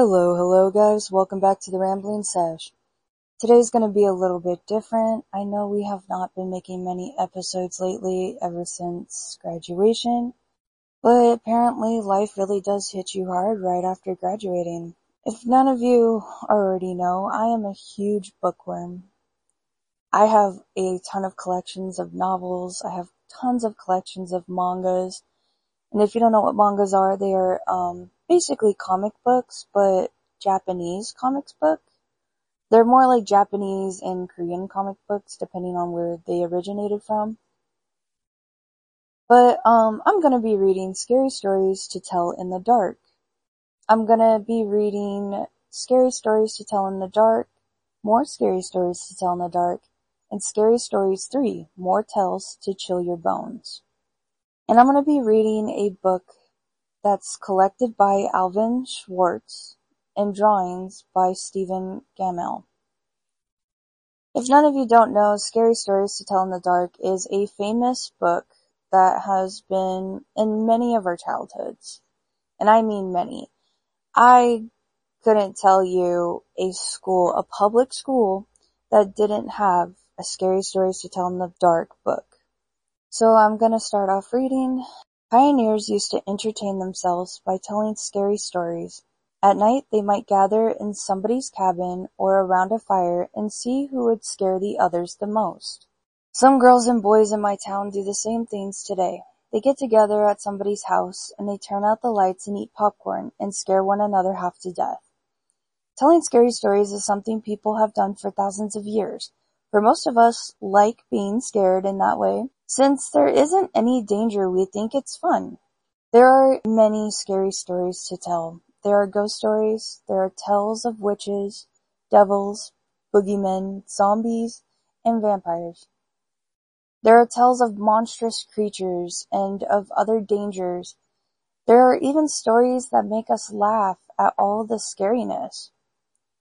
Hello, hello guys, welcome back to the Rambling Sesh. Today's gonna be a little bit different. I know we have not been making many episodes lately ever since graduation, but apparently life really does hit you hard right after graduating. If none of you already know, I am a huge bookworm. I have a ton of collections of novels, I have tons of collections of mangas, and if you don't know what mangas are, they are um, basically comic books, but Japanese comics book. They're more like Japanese and Korean comic books, depending on where they originated from. But um, I'm gonna be reading Scary Stories to Tell in the Dark. I'm gonna be reading Scary Stories to Tell in the Dark, More Scary Stories to Tell in the Dark, and Scary Stories 3, More Tales to Chill Your Bones. And I'm gonna be reading a book that's collected by Alvin Schwartz and drawings by Stephen Gammell. If none of you don't know, Scary Stories to Tell in the Dark is a famous book that has been in many of our childhoods. And I mean many. I couldn't tell you a school, a public school, that didn't have a Scary Stories to Tell in the Dark book. So I'm gonna start off reading. Pioneers used to entertain themselves by telling scary stories. At night they might gather in somebody's cabin or around a fire and see who would scare the others the most. Some girls and boys in my town do the same things today. They get together at somebody's house and they turn out the lights and eat popcorn and scare one another half to death. Telling scary stories is something people have done for thousands of years. For most of us like being scared in that way. Since there isn't any danger we think it's fun. There are many scary stories to tell. There are ghost stories, there are tales of witches, devils, boogeymen, zombies, and vampires. There are tales of monstrous creatures and of other dangers. There are even stories that make us laugh at all the scariness.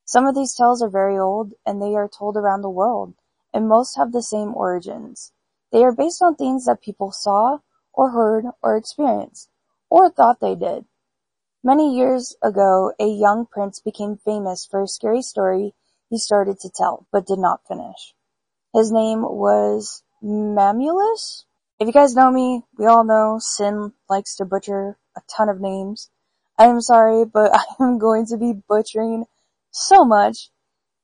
Some of these tales are very old, and they are told around the world, and most have the same origins. They are based on things that people saw, or heard, or experienced, or thought they did. Many years ago a young prince became famous for a scary story he started to tell, but did not finish. His name was Mamulus? If you guys know me, we all know Sin likes to butcher a ton of names. I am sorry, but I am going to be butchering so much.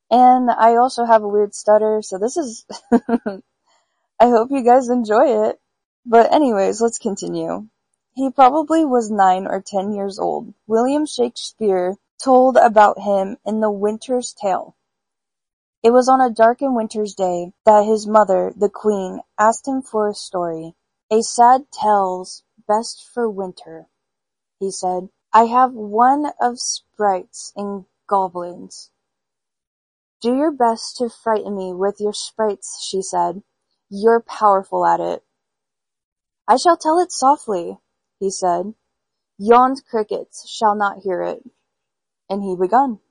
And I also have a weird stutter, so this is, I hope you guys enjoy it. But anyways, let's continue. He probably was nine or ten years old. William Shakespeare told about him in The Winter's Tale. It was on a dark and winter's day that his mother, the queen, asked him for a story. A sad tale's best for winter, he said. I have one of sprites and goblins. Do your best to frighten me with your sprites, she said. You're powerful at it. I shall tell it softly, he said. Yon crickets shall not hear it. And he begun.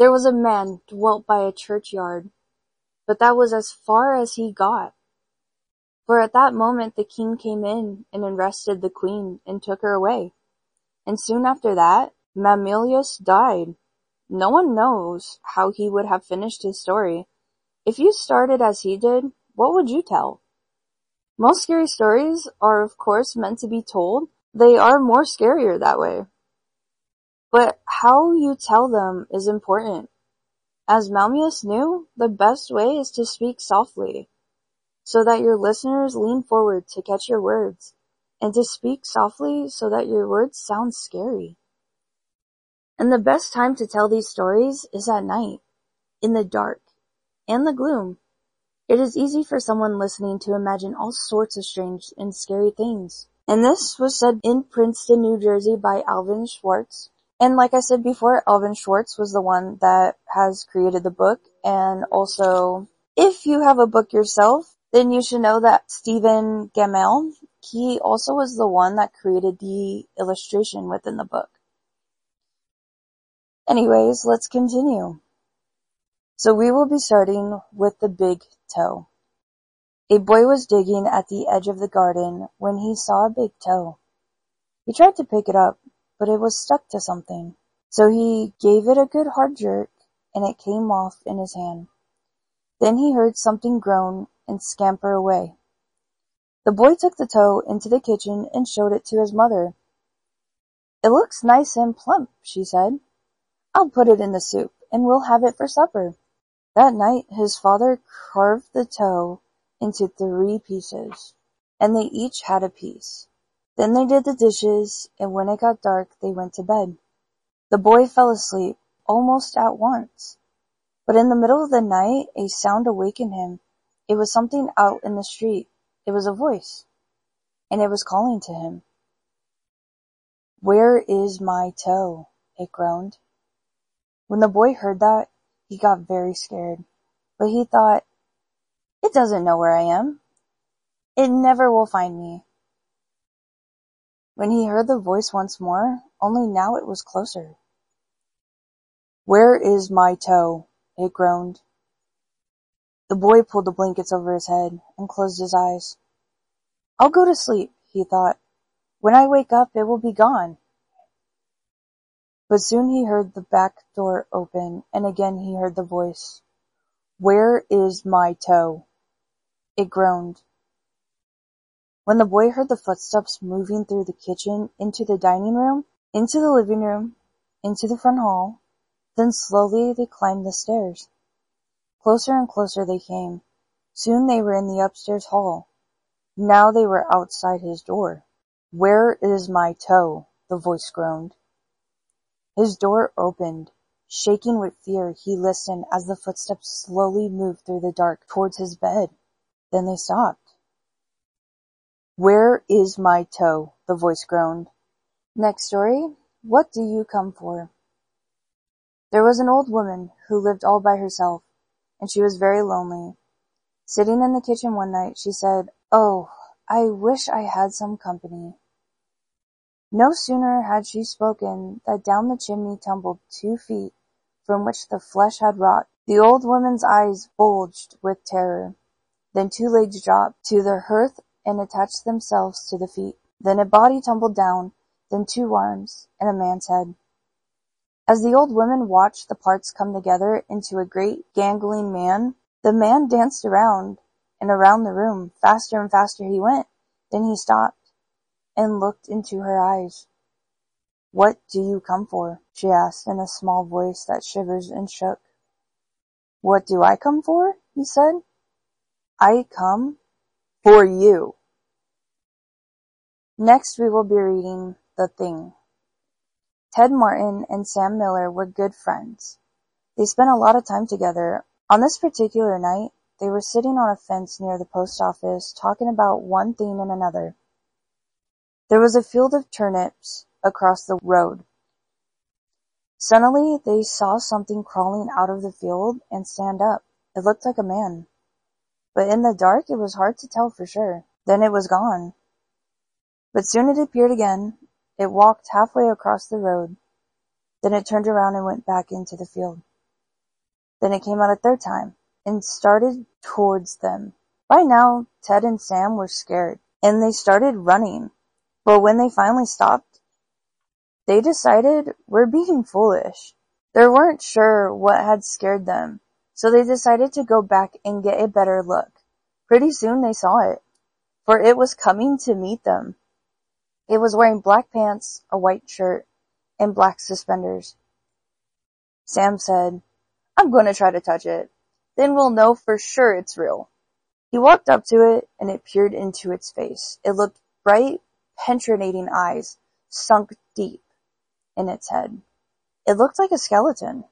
There was a man dwelt by a churchyard, but that was as far as he got. For at that moment the king came in and arrested the queen and took her away. And soon after that, Mamillius died. No one knows how he would have finished his story. If you started as he did, what would you tell? Most scary stories are of course meant to be told. They are more scarier that way. But how you tell them is important. As Malmius knew, the best way is to speak softly, so that your listeners lean forward to catch your words, and to speak softly so that your words sound scary. And the best time to tell these stories is at night, in the dark, and the gloom. It is easy for someone listening to imagine all sorts of strange and scary things. And this was said in Princeton, New Jersey by Alvin Schwartz. And like I said before, Alvin Schwartz was the one that has created the book. And also, if you have a book yourself, then you should know that Stephen Gammell, he also was the one that created the illustration within the book. Anyways, let's continue. So we will be starting with the big toe. A boy was digging at the edge of the garden when he saw a big toe. He tried to pick it up, but it was stuck to something. So he gave it a good hard jerk, and it came off in his hand. Then he heard something groan and scamper away. The boy took the toe into the kitchen and showed it to his mother. It looks nice and plump, she said. I'll put it in the soup, and we'll have it for supper. That night his father carved the toe into three pieces, and they each had a piece. Then they did the dishes, and when it got dark they went to bed. The boy fell asleep almost at once, but in the middle of the night a sound awakened him. It was something out in the street. It was a voice, and it was calling to him. Where is my toe? it groaned. When the boy heard that, he got very scared, but he thought, it doesn't know where I am. It never will find me. When he heard the voice once more, only now it was closer. Where is my toe? it groaned. The boy pulled the blankets over his head and closed his eyes. I'll go to sleep, he thought. When I wake up, it will be gone. But soon he heard the back door open, and again he heard the voice. Where is my toe? It groaned. When the boy heard the footsteps moving through the kitchen, into the dining room, into the living room, into the front hall, then slowly they climbed the stairs. Closer and closer they came. Soon they were in the upstairs hall. Now they were outside his door. Where is my toe? the voice groaned. His door opened. Shaking with fear, he listened as the footsteps slowly moved through the dark towards his bed. Then they stopped. Where is my toe? the voice groaned. Next story. What do you come for? There was an old woman who lived all by herself, and she was very lonely. Sitting in the kitchen one night, she said, Oh, I wish I had some company. No sooner had she spoken than down the chimney tumbled two feet from which the flesh had rot. The old woman's eyes bulged with terror. Then two legs dropped to the hearth and attached themselves to the feet. Then a body tumbled down, then two arms, and a man's head. As the old woman watched the parts come together into a great gangling man, the man danced around and around the room. Faster and faster he went. Then he stopped and looked into her eyes. What do you come for? she asked in a small voice that shivered and shook. What do I come for? he said. I come for you. Next we will be reading The Thing. Ted Martin and Sam Miller were good friends. They spent a lot of time together. On this particular night, they were sitting on a fence near the post office talking about one thing and another. There was a field of turnips across the road. Suddenly they saw something crawling out of the field and stand up. It looked like a man. But in the dark it was hard to tell for sure. Then it was gone. But soon it appeared again. It walked halfway across the road. Then it turned around and went back into the field. Then it came out a third time and started towards them. By now, Ted and Sam were scared and they started running. But when they finally stopped, they decided we're being foolish. They weren't sure what had scared them, so they decided to go back and get a better look. Pretty soon they saw it, for it was coming to meet them. It was wearing black pants, a white shirt, and black suspenders. Sam said, I'm going to try to touch it. Then we'll know for sure it's real. He walked up to it and it peered into its face. It looked bright penetrating eyes sunk deep in its head. It looked like a skeleton.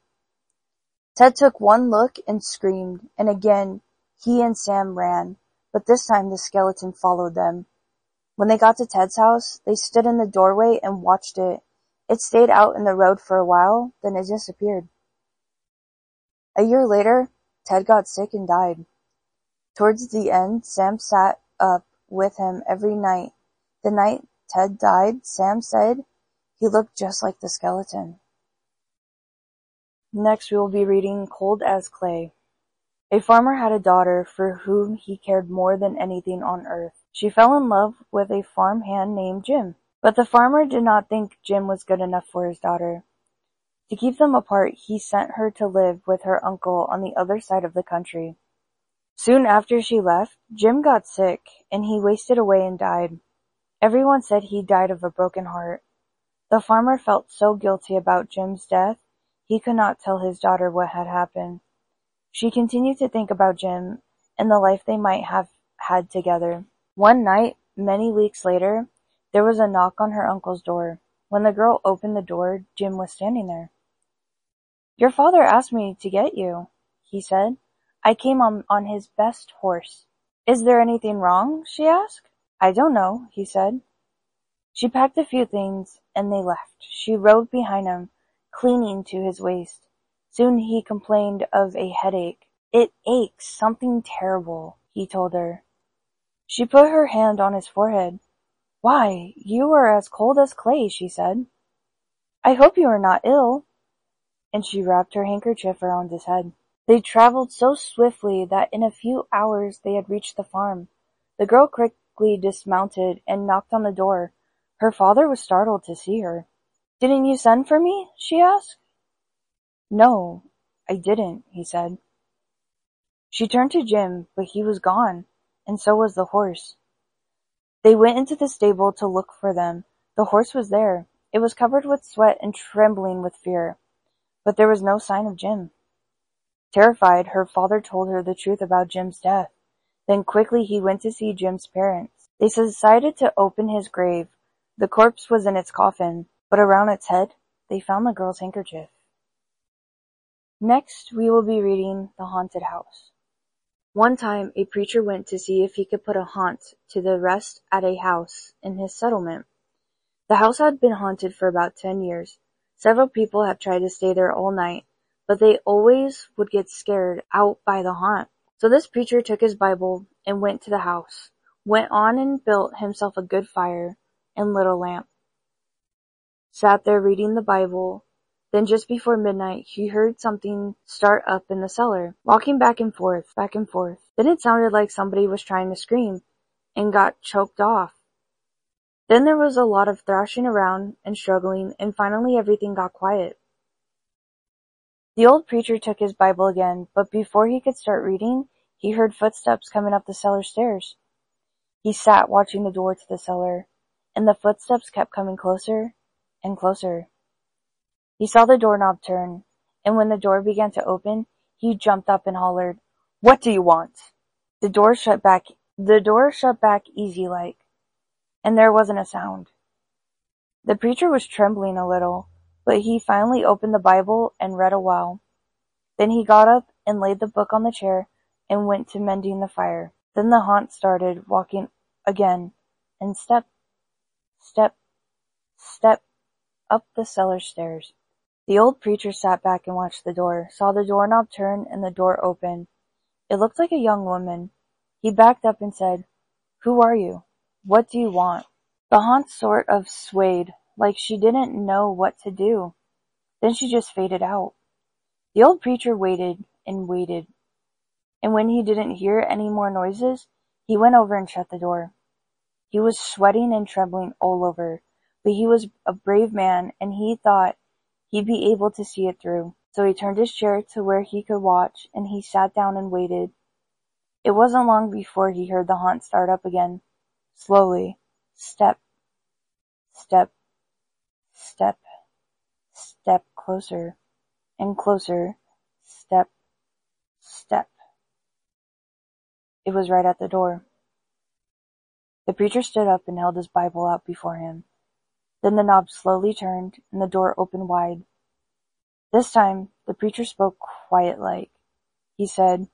Ted took one look and screamed, and again he and Sam ran, but this time the skeleton followed them. When they got to Ted's house, they stood in the doorway and watched it. It stayed out in the road for a while, then it disappeared. A year later, Ted got sick and died. Towards the end, Sam sat up with him every night the night Ted died, Sam said he looked just like the skeleton. Next we will be reading Cold as Clay. A farmer had a daughter for whom he cared more than anything on earth. She fell in love with a farm hand named Jim. But the farmer did not think Jim was good enough for his daughter. To keep them apart, he sent her to live with her uncle on the other side of the country. Soon after she left, Jim got sick, and he wasted away and died. Everyone said he died of a broken heart. The farmer felt so guilty about Jim's death, he could not tell his daughter what had happened. She continued to think about Jim and the life they might have had together. One night, many weeks later, there was a knock on her uncle's door. When the girl opened the door, Jim was standing there. Your father asked me to get you, he said. I came on, on his best horse. Is there anything wrong? she asked. I don't know, he said. She packed a few things and they left. She rode behind him, clinging to his waist. Soon he complained of a headache. It aches, something terrible, he told her. She put her hand on his forehead. Why, you are as cold as clay, she said. I hope you are not ill. And she wrapped her handkerchief around his head. They traveled so swiftly that in a few hours they had reached the farm. The girl quickly dismounted and knocked on the door. Her father was startled to see her. Didn't you send for me? she asked. No, I didn't, he said. She turned to Jim, but he was gone, and so was the horse. They went into the stable to look for them. The horse was there. It was covered with sweat and trembling with fear, but there was no sign of Jim. Terrified, her father told her the truth about Jim's death. Then quickly he went to see Jim's parents. They decided to open his grave. The corpse was in its coffin, but around its head, they found the girl's handkerchief. Next, we will be reading The Haunted House. One time, a preacher went to see if he could put a haunt to the rest at a house in his settlement. The house had been haunted for about ten years. Several people had tried to stay there all night, but they always would get scared out by the haunt. So this preacher took his Bible and went to the house, went on and built himself a good fire and lit a lamp. Sat there reading the Bible then just before midnight he heard something start up in the cellar, walking back and forth, back and forth. Then it sounded like somebody was trying to scream, and got choked off. Then there was a lot of thrashing around and struggling, and finally everything got quiet. The old preacher took his Bible again, but before he could start reading, he heard footsteps coming up the cellar stairs. He sat watching the door to the cellar, and the footsteps kept coming closer and closer. He saw the doorknob turn, and when the door began to open, he jumped up and hollered, What do you want? The door shut back, the door shut back easy like, and there wasn't a sound. The preacher was trembling a little, but he finally opened the Bible and read a while. Then he got up and laid the book on the chair and went to mending the fire. Then the haunt started walking again, and step, step, step up the cellar stairs. The old preacher sat back and watched the door, saw the doorknob turn and the door open. It looked like a young woman. He backed up and said, Who are you? What do you want? The haunt sort of swayed, like she didn't know what to do. Then she just faded out. The old preacher waited and waited. And when he didn't hear any more noises, he went over and shut the door. He was sweating and trembling all over, but he was a brave man and he thought he'd be able to see it through. So he turned his chair to where he could watch, and he sat down and waited. It wasn't long before he heard the haunt start up again. Slowly. Step. Step. Step. Step closer. And closer. Step. Step. It was right at the door. The preacher stood up and held his Bible out before him. Then the knob slowly turned, and the door opened wide. This time, the preacher spoke quiet-like. He said,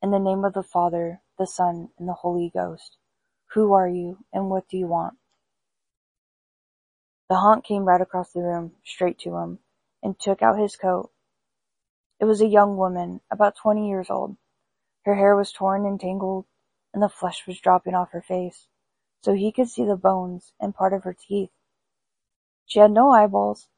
In the name of the Father, the Son, and the Holy Ghost, who are you, and what do you want? The haunt came right across the room, straight to him, and took out his coat. It was a young woman, about twenty years old. Her hair was torn and tangled, and the flesh was dropping off her face, so he could see the bones and part of her teeth. She had no eyeballs,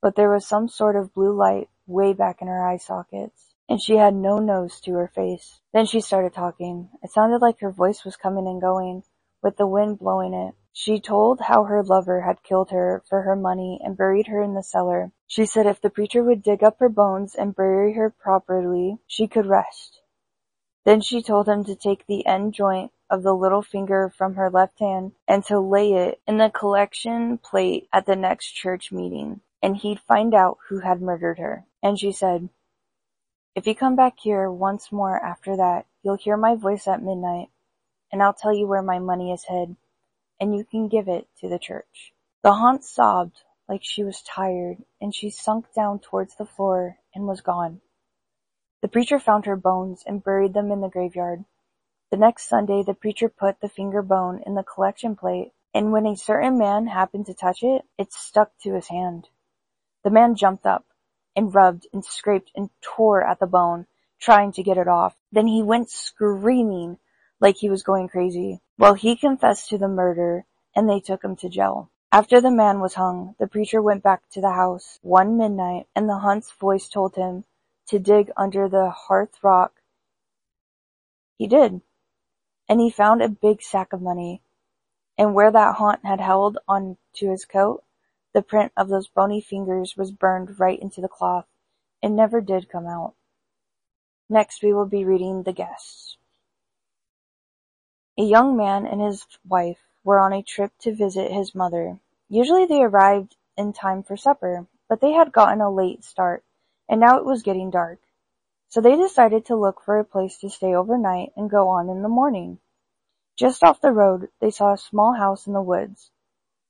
but there was some sort of blue light way back in her eye sockets, and she had no nose to her face. Then she started talking. It sounded like her voice was coming and going, with the wind blowing it. She told how her lover had killed her for her money and buried her in the cellar. She said if the preacher would dig up her bones and bury her properly, she could rest. Then she told him to take the end joint of the little finger from her left hand and to lay it in the collection plate at the next church meeting, and he'd find out who had murdered her. And she said, if you come back here once more after that, you'll hear my voice at midnight, and I'll tell you where my money is hid, and you can give it to the church. The haunt sobbed like she was tired, and she sunk down towards the floor and was gone. The preacher found her bones and buried them in the graveyard. The next Sunday the preacher put the finger bone in the collection plate, and when a certain man happened to touch it, it stuck to his hand. The man jumped up, and rubbed and scraped and tore at the bone, trying to get it off. Then he went screaming like he was going crazy. Well, he confessed to the murder, and they took him to jail. After the man was hung, the preacher went back to the house one midnight, and the haunt's voice told him to dig under the hearth rock. He did, and he found a big sack of money. And where that haunt had held on to his coat, the print of those bony fingers was burned right into the cloth. It never did come out. Next we will be reading The Guests. A young man and his wife were on a trip to visit his mother. Usually they arrived in time for supper, but they had gotten a late start and now it was getting dark. So they decided to look for a place to stay overnight and go on in the morning. Just off the road, they saw a small house in the woods.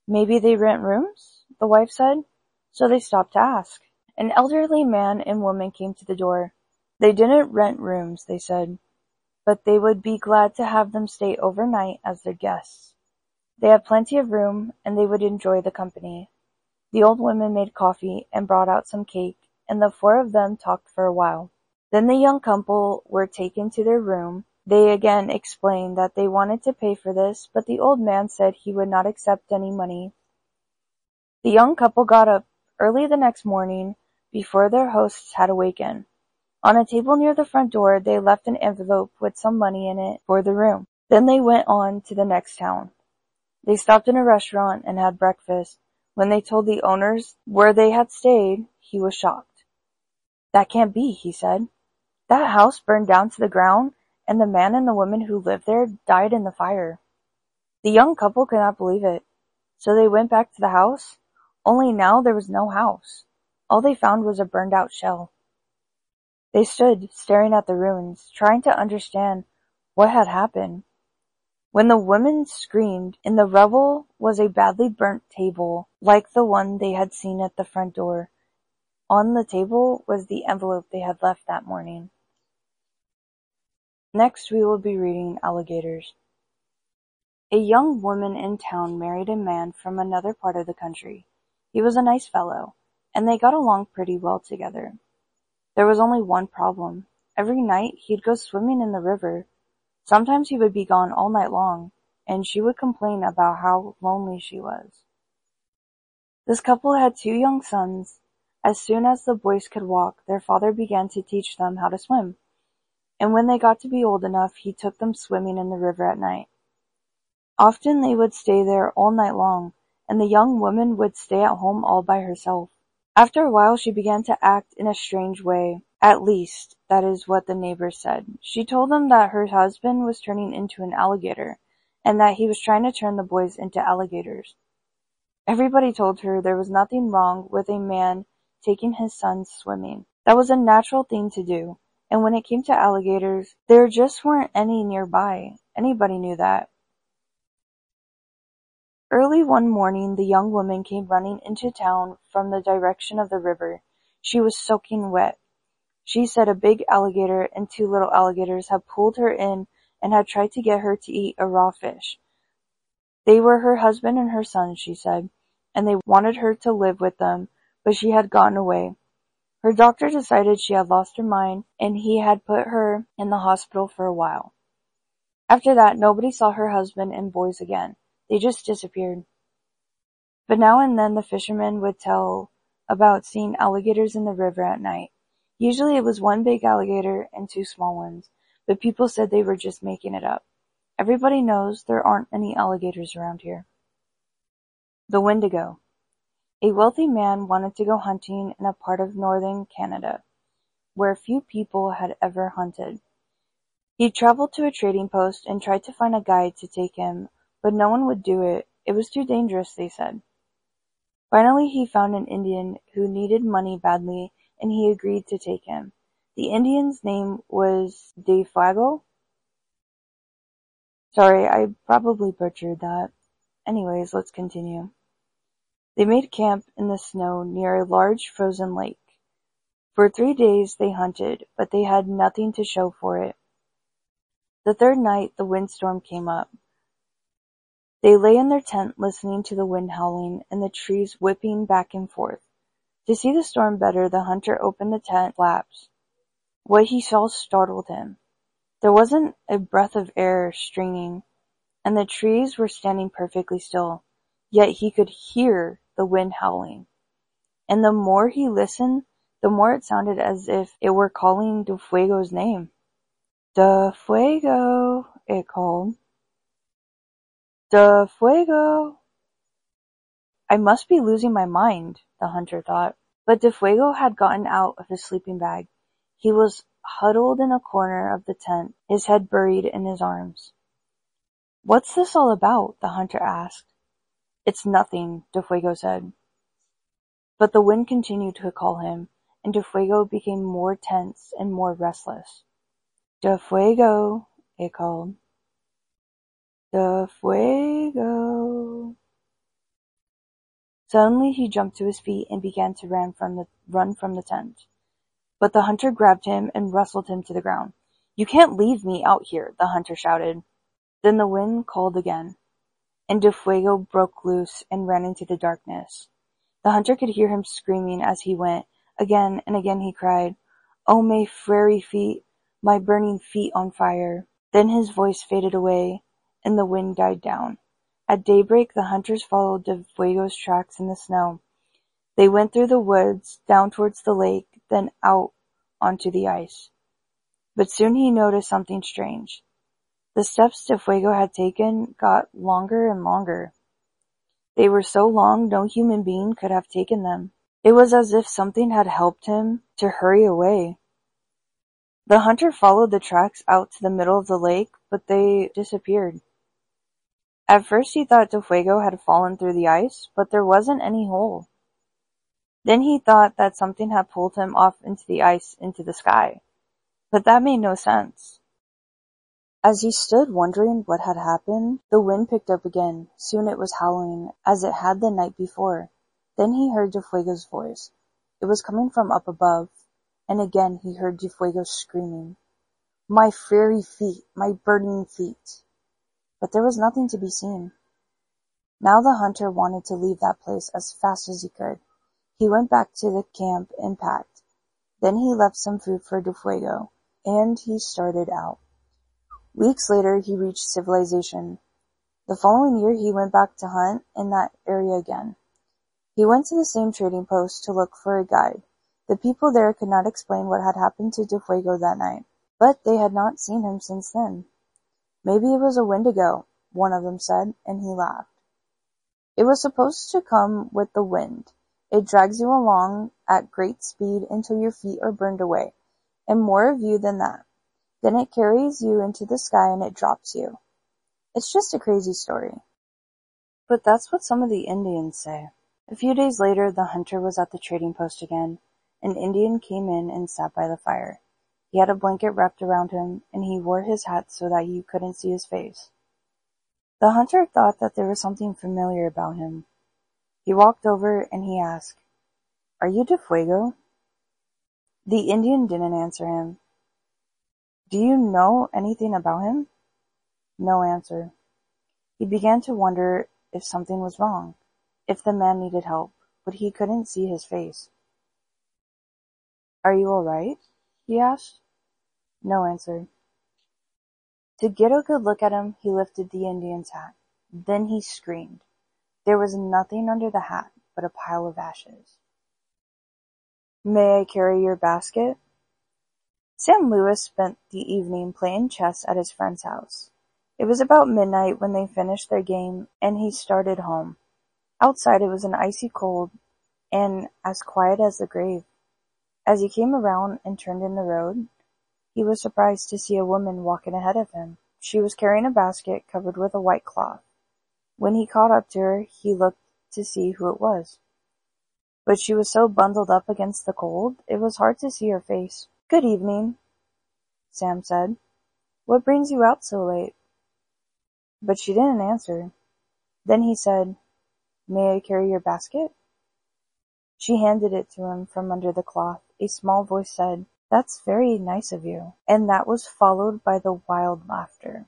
Maybe they rent rooms? the wife said. So they stopped to ask. An elderly man and woman came to the door. They didn't rent rooms, they said, but they would be glad to have them stay overnight as their guests. They had plenty of room and they would enjoy the company. The old woman made coffee and brought out some cake and the four of them talked for a while. Then the young couple were taken to their room. They again explained that they wanted to pay for this, but the old man said he would not accept any money. The young couple got up early the next morning before their hosts had awakened. On a table near the front door they left an envelope with some money in it for the room. Then they went on to the next town. They stopped in a restaurant and had breakfast. When they told the owners where they had stayed, he was shocked. That can't be, he said. That house burned down to the ground, and the man and the woman who lived there died in the fire. The young couple could not believe it. So they went back to the house, only now there was no house. All they found was a burned out shell. They stood staring at the ruins, trying to understand what had happened. When the women screamed, in the rubble was a badly burnt table, like the one they had seen at the front door. On the table was the envelope they had left that morning. Next we will be reading Alligators. A young woman in town married a man from another part of the country. He was a nice fellow, and they got along pretty well together. There was only one problem. Every night he'd go swimming in the river. Sometimes he would be gone all night long, and she would complain about how lonely she was. This couple had two young sons, as soon as the boys could walk, their father began to teach them how to swim, and when they got to be old enough he took them swimming in the river at night. Often they would stay there all night long, and the young woman would stay at home all by herself. After a while she began to act in a strange way. At least, that is what the neighbors said. She told them that her husband was turning into an alligator, and that he was trying to turn the boys into alligators. Everybody told her there was nothing wrong with a man taking his sons swimming. That was a natural thing to do, and when it came to alligators, there just weren't any nearby. Anybody knew that. Early one morning the young woman came running into town from the direction of the river. She was soaking wet. She said a big alligator and two little alligators had pulled her in and had tried to get her to eat a raw fish. They were her husband and her son, she said, and they wanted her to live with them but she had gotten away. Her doctor decided she had lost her mind and he had put her in the hospital for a while. After that, nobody saw her husband and boys again. They just disappeared. But now and then the fishermen would tell about seeing alligators in the river at night. Usually it was one big alligator and two small ones, but people said they were just making it up. Everybody knows there aren't any alligators around here. The Wendigo A wealthy man wanted to go hunting in a part of northern Canada where few people had ever hunted. He traveled to a trading post and tried to find a guide to take him, but no one would do it. It was too dangerous, they said. Finally he found an Indian who needed money badly and he agreed to take him. The Indian's name was Dofeago. Sorry, I probably butchered that. Anyways, let's continue. They made camp in the snow near a large frozen lake. For three days they hunted, but they had nothing to show for it. The third night the windstorm came up. They lay in their tent listening to the wind howling and the trees whipping back and forth. To see the storm better, the hunter opened the tent flaps. What he saw startled him. There wasn't a breath of air stringing, and the trees were standing perfectly still, yet he could hear the wind howling. And the more he listened, the more it sounded as if it were calling Dofeago's name. "fuego!" it called. Dofeago! I must be losing my mind, the hunter thought. But De Fuego had gotten out of his sleeping bag. He was huddled in a corner of the tent, his head buried in his arms. What's this all about? the hunter asked. It's nothing, De Fuego said. But the wind continued to call him, and De Fuego became more tense and more restless. De Fuego, it called. Dofeago. Suddenly he jumped to his feet and began to run from the, run from the tent. But the hunter grabbed him and wrestled him to the ground. You can't leave me out here, the hunter shouted. Then the wind called again, and De Fuego broke loose and ran into the darkness. The hunter could hear him screaming as he went. Again and again he cried, Oh, my fiery feet, my burning feet on fire. Then his voice faded away, and the wind died down. At daybreak the hunters followed Dofeago's tracks in the snow. They went through the woods, down towards the lake, then out onto the ice. But soon he noticed something strange. The steps Dofeago had taken got longer and longer. They were so long no human being could have taken them. It was as if something had helped him to hurry away. The hunter followed the tracks out to the middle of the lake, but they disappeared. At first he thought Dofeago had fallen through the ice, but there wasn't any hole. Then he thought that something had pulled him off into the ice into the sky. But that made no sense. As he stood wondering what had happened, the wind picked up again. Soon it was howling, as it had the night before. Then he heard Dofeago's voice. It was coming from up above, and again he heard Dofeago screaming, My fiery feet, my burning feet but there was nothing to be seen. Now the hunter wanted to leave that place as fast as he could. He went back to the camp and packed. Then he left some food for Dofeago, and he started out. Weeks later he reached civilization. The following year he went back to hunt in that area again. He went to the same trading post to look for a guide. The people there could not explain what had happened to Dofeago that night, but they had not seen him since then. Maybe it was a Wendigo, one of them said, and he laughed. It was supposed to come with the wind. It drags you along at great speed until your feet are burned away, and more of you than that. Then it carries you into the sky and it drops you. It's just a crazy story. But that's what some of the Indians say. A few days later, the hunter was at the trading post again. An Indian came in and sat by the fire. He had a blanket wrapped around him, and he wore his hat so that you couldn't see his face. The hunter thought that there was something familiar about him. He walked over and he asked, Are you Dofeago? The Indian didn't answer him. Do you know anything about him? No answer. He began to wonder if something was wrong, if the man needed help, but he couldn't see his face. Are you alright? he asked. No answer. To get a good look at him, he lifted the Indian's hat. Then he screamed. There was nothing under the hat but a pile of ashes. May I carry your basket? Sam Lewis spent the evening playing chess at his friend's house. It was about midnight when they finished their game and he started home. Outside it was an icy cold and as quiet as the grave. As he came around and turned in the road, he was surprised to see a woman walking ahead of him. She was carrying a basket covered with a white cloth. When he caught up to her, he looked to see who it was. But she was so bundled up against the cold, it was hard to see her face. Good evening, Sam said. What brings you out so late? But she didn't answer. Then he said, May I carry your basket? She handed it to him from under the cloth. A small voice said, That's very nice of you. And that was followed by the wild laughter.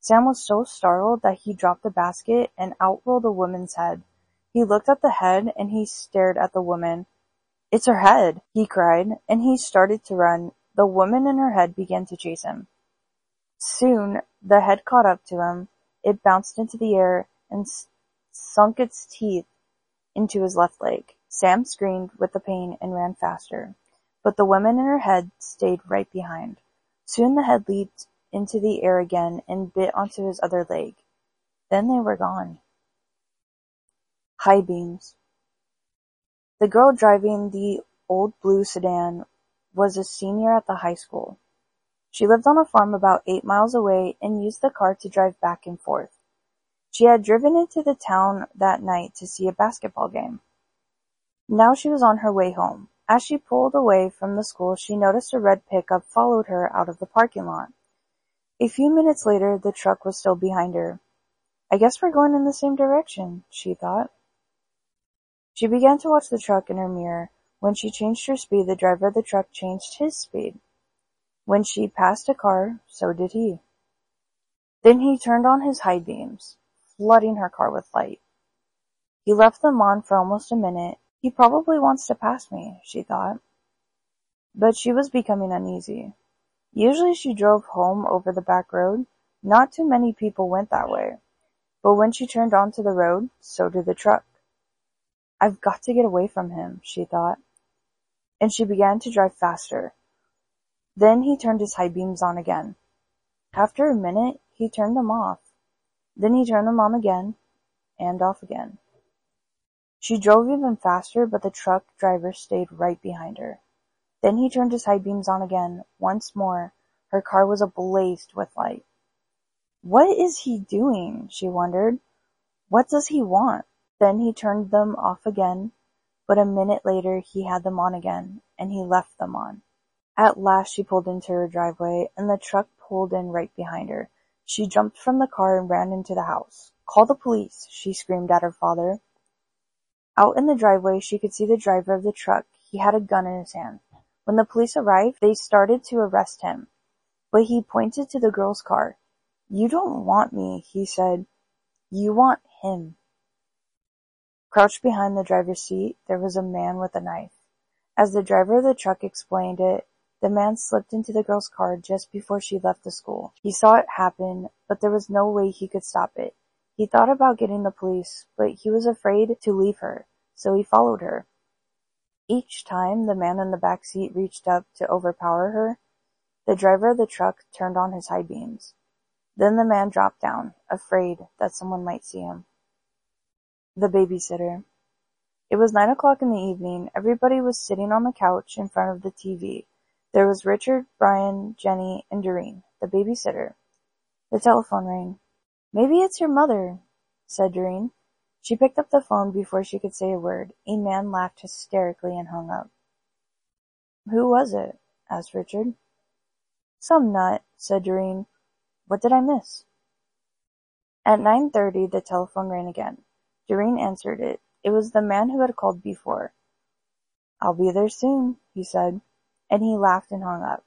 Sam was so startled that he dropped the basket and out rolled a woman's head. He looked at the head and he stared at the woman. It's her head, he cried, and he started to run. The woman and her head began to chase him. Soon the head caught up to him. It bounced into the air and sunk its teeth into his left leg. Sam screamed with the pain and ran faster, but the woman in her head stayed right behind. Soon the head leaped into the air again and bit onto his other leg. Then they were gone. High beams. The girl driving the old blue sedan was a senior at the high school. She lived on a farm about eight miles away and used the car to drive back and forth. She had driven into the town that night to see a basketball game. Now she was on her way home. As she pulled away from the school, she noticed a red pickup followed her out of the parking lot. A few minutes later the truck was still behind her. I guess we're going in the same direction, she thought. She began to watch the truck in her mirror. When she changed her speed, the driver of the truck changed his speed. When she passed a car, so did he. Then he turned on his high beams, flooding her car with light. He left them on for almost a minute. He probably wants to pass me, she thought. But she was becoming uneasy. Usually she drove home over the back road. Not too many people went that way. But when she turned onto the road, so did the truck. I've got to get away from him, she thought. And she began to drive faster. Then he turned his high beams on again. After a minute, he turned them off. Then he turned them on again and off again. She drove even faster, but the truck driver stayed right behind her. Then he turned his high beams on again. Once more, her car was ablaze with light. What is he doing? she wondered. What does he want? Then he turned them off again, but a minute later he had them on again, and he left them on. At last she pulled into her driveway, and the truck pulled in right behind her. She jumped from the car and ran into the house. Call the police, she screamed at her father. Out in the driveway she could see the driver of the truck. He had a gun in his hand. When the police arrived, they started to arrest him, but he pointed to the girl's car. You don't want me, he said. You want him. Crouched behind the driver's seat, there was a man with a knife. As the driver of the truck explained it, the man slipped into the girl's car just before she left the school. He saw it happen, but there was no way he could stop it. He thought about getting the police, but he was afraid to leave her, so he followed her. Each time the man in the back seat reached up to overpower her, the driver of the truck turned on his high beams. Then the man dropped down, afraid that someone might see him. The babysitter. It was nine o'clock in the evening. Everybody was sitting on the couch in front of the TV. There was Richard, Brian, Jenny, and Doreen, the babysitter. The telephone rang. Maybe it's your mother, said Doreen. She picked up the phone before she could say a word. A man laughed hysterically and hung up. Who was it? asked Richard. Some nut, said Doreen. What did I miss? At nine thirty the telephone rang again. Doreen answered it. It was the man who had called before. I'll be there soon, he said, and he laughed and hung up.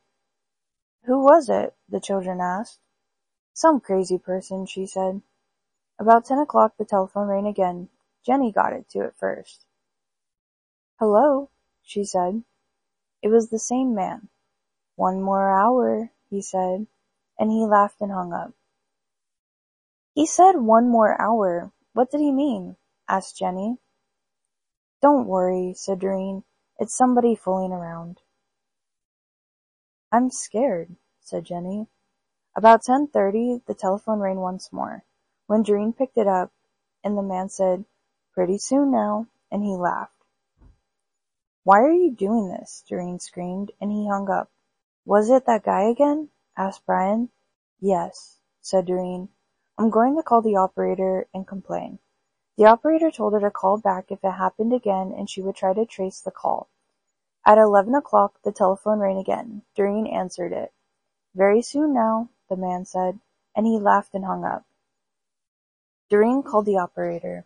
Who was it? the children asked. Some crazy person, she said. About ten o'clock the telephone rang again. Jenny got it to it first. Hello, she said. It was the same man. One more hour, he said, and he laughed and hung up. He said one more hour. What did he mean? asked Jenny. Don't worry, said Doreen. It's somebody fooling around. I'm scared, said Jenny. About ten thirty the telephone rang once more when Doreen picked it up and the man said, Pretty soon now, and he laughed. Why are you doing this? Doreen screamed, and he hung up. Was it that guy again? asked Brian. Yes, said Doreen. I'm going to call the operator and complain. The operator told her to call back if it happened again and she would try to trace the call. At eleven o'clock the telephone rang again. Doreen answered it. Very soon now, the man said, and he laughed and hung up. Doreen called the operator.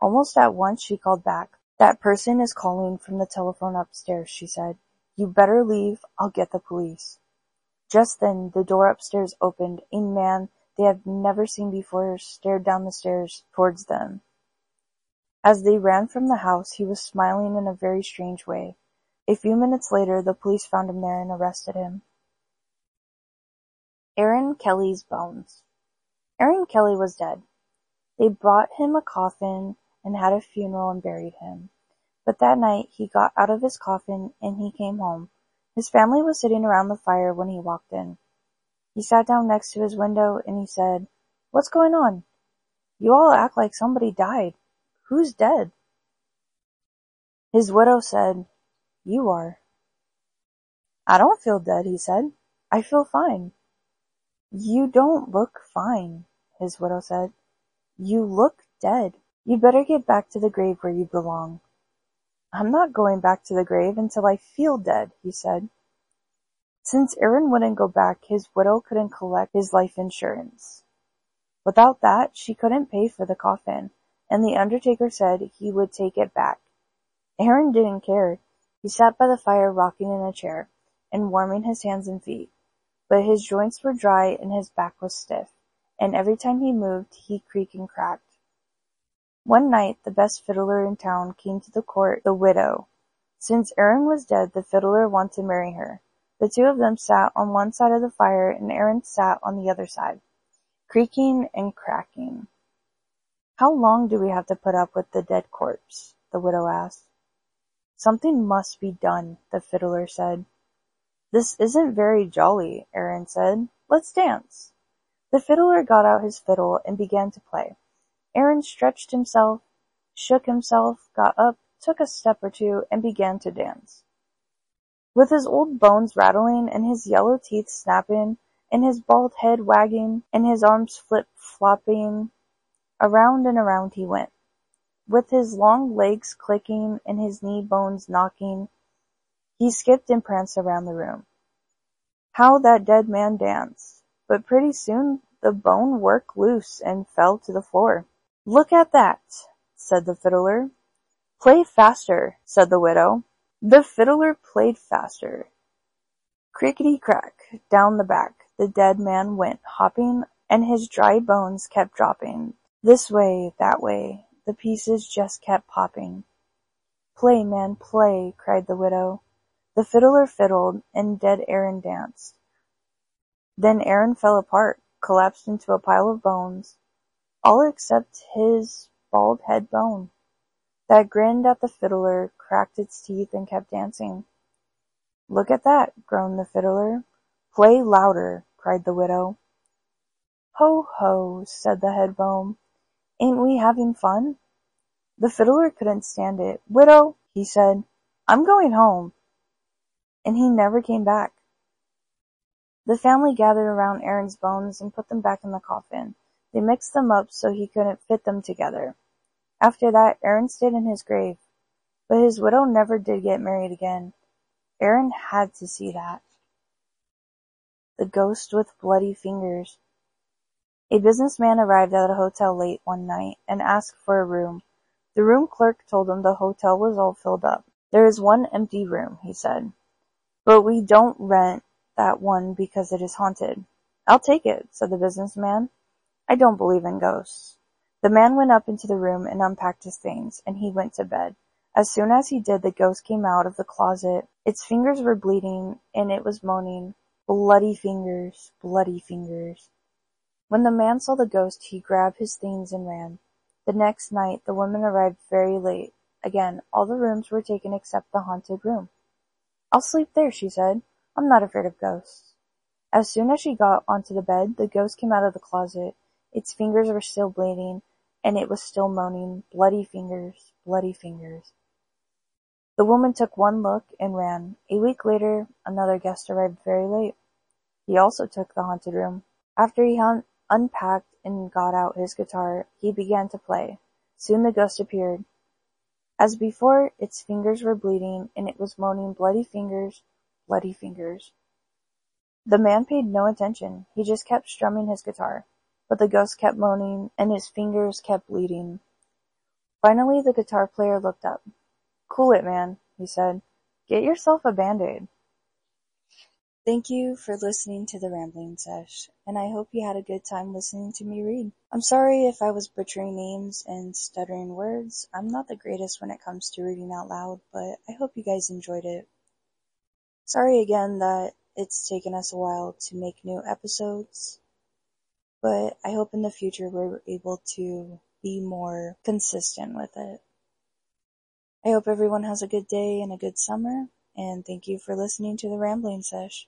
Almost at once she called back. That person is calling from the telephone upstairs, she said. You better leave, I'll get the police. Just then the door upstairs opened. A man they had never seen before stared down the stairs towards them. As they ran from the house, he was smiling in a very strange way. A few minutes later, the police found him there and arrested him. Aaron Kelly's bones. Aaron Kelly was dead. They brought him a coffin and had a funeral and buried him. But that night he got out of his coffin and he came home. His family was sitting around the fire when he walked in. He sat down next to his window and he said, What's going on? You all act like somebody died. Who's dead? His widow said, You are. I don't feel dead, he said. I feel fine. You don't look fine, his widow said. You look dead. You better get back to the grave where you belong. I'm not going back to the grave until I feel dead, he said. Since Aaron wouldn't go back, his widow couldn't collect his life insurance. Without that, she couldn't pay for the coffin, and the undertaker said he would take it back. Aaron didn't care. He sat by the fire rocking in a chair and warming his hands and feet, but his joints were dry and his back was stiff, and every time he moved he creaked and cracked. One night the best fiddler in town came to the court the widow. Since Aaron was dead the fiddler wanted to marry her. The two of them sat on one side of the fire and Aaron sat on the other side, creaking and cracking. How long do we have to put up with the dead corpse? the widow asked. Something must be done, the fiddler said. This isn't very jolly, Aaron said. Let's dance. The fiddler got out his fiddle and began to play. Aaron stretched himself, shook himself, got up, took a step or two, and began to dance. With his old bones rattling, and his yellow teeth snapping, and his bald head wagging, and his arms flip-flopping, around and around he went. With his long legs clicking and his knee bones knocking, he skipped and pranced around the room. How that dead man danced! But pretty soon the bone worked loose and fell to the floor. "Look at that!" said the fiddler. "Play faster," said the widow. The fiddler played faster. Crickety-crack, down the back the dead man went hopping and his dry bones kept dropping. This way, that way, the pieces just kept popping. "Play, man, play!" cried the widow. The fiddler fiddled, and dead Aaron danced. Then Aaron fell apart, collapsed into a pile of bones all except his bald head bone, that grinned at the fiddler, cracked its teeth, and kept dancing. "Look at that!" groaned the fiddler. "Play louder!" cried the widow. "Ho, ho!" said the head bone. "Ain't we having fun?" The fiddler couldn't stand it. "Widow," he said, "I'm going home." And he never came back. The family gathered around Aaron's bones and put them back in the coffin. They mixed them up so he couldn't fit them together. After that Aaron stayed in his grave. But his widow never did get married again. Aaron had to see that. The Ghost with Bloody Fingers A businessman arrived at a hotel late one night and asked for a room. The room clerk told him the hotel was all filled up. There is one empty room, he said. But we don't rent that one because it is haunted. I'll take it, said the businessman. I don't believe in ghosts. The man went up into the room and unpacked his things, and he went to bed. As soon as he did the ghost came out of the closet. Its fingers were bleeding, and it was moaning, "Bloody fingers, bloody fingers." When the man saw the ghost he grabbed his things and ran. The next night the woman arrived very late. Again all the rooms were taken except the haunted room. "I'll sleep there," she said. "I'm not afraid of ghosts." As soon as she got onto the bed the ghost came out of the closet. Its fingers were still bleeding, and it was still moaning, "Bloody fingers, bloody fingers." The woman took one look and ran. A week later, another guest arrived very late. He also took the haunted room. After he un- unpacked and got out his guitar, he began to play. Soon the ghost appeared. As before, its fingers were bleeding, and it was moaning, Bloody fingers, bloody fingers. The man paid no attention. He just kept strumming his guitar. But the ghost kept moaning, and his fingers kept bleeding. Finally the guitar player looked up. "Cool it, man," he said. "Get yourself a band-aid." Thank you for listening to the Rambling Sesh, and I hope you had a good time listening to me read. I'm sorry if I was butchering names and stuttering words. I'm not the greatest when it comes to reading out loud, but I hope you guys enjoyed it. Sorry again that it's taken us a while to make new episodes, but I hope in the future we're able to be more consistent with it. I hope everyone has a good day and a good summer, and thank you for listening to the Rambling Sesh.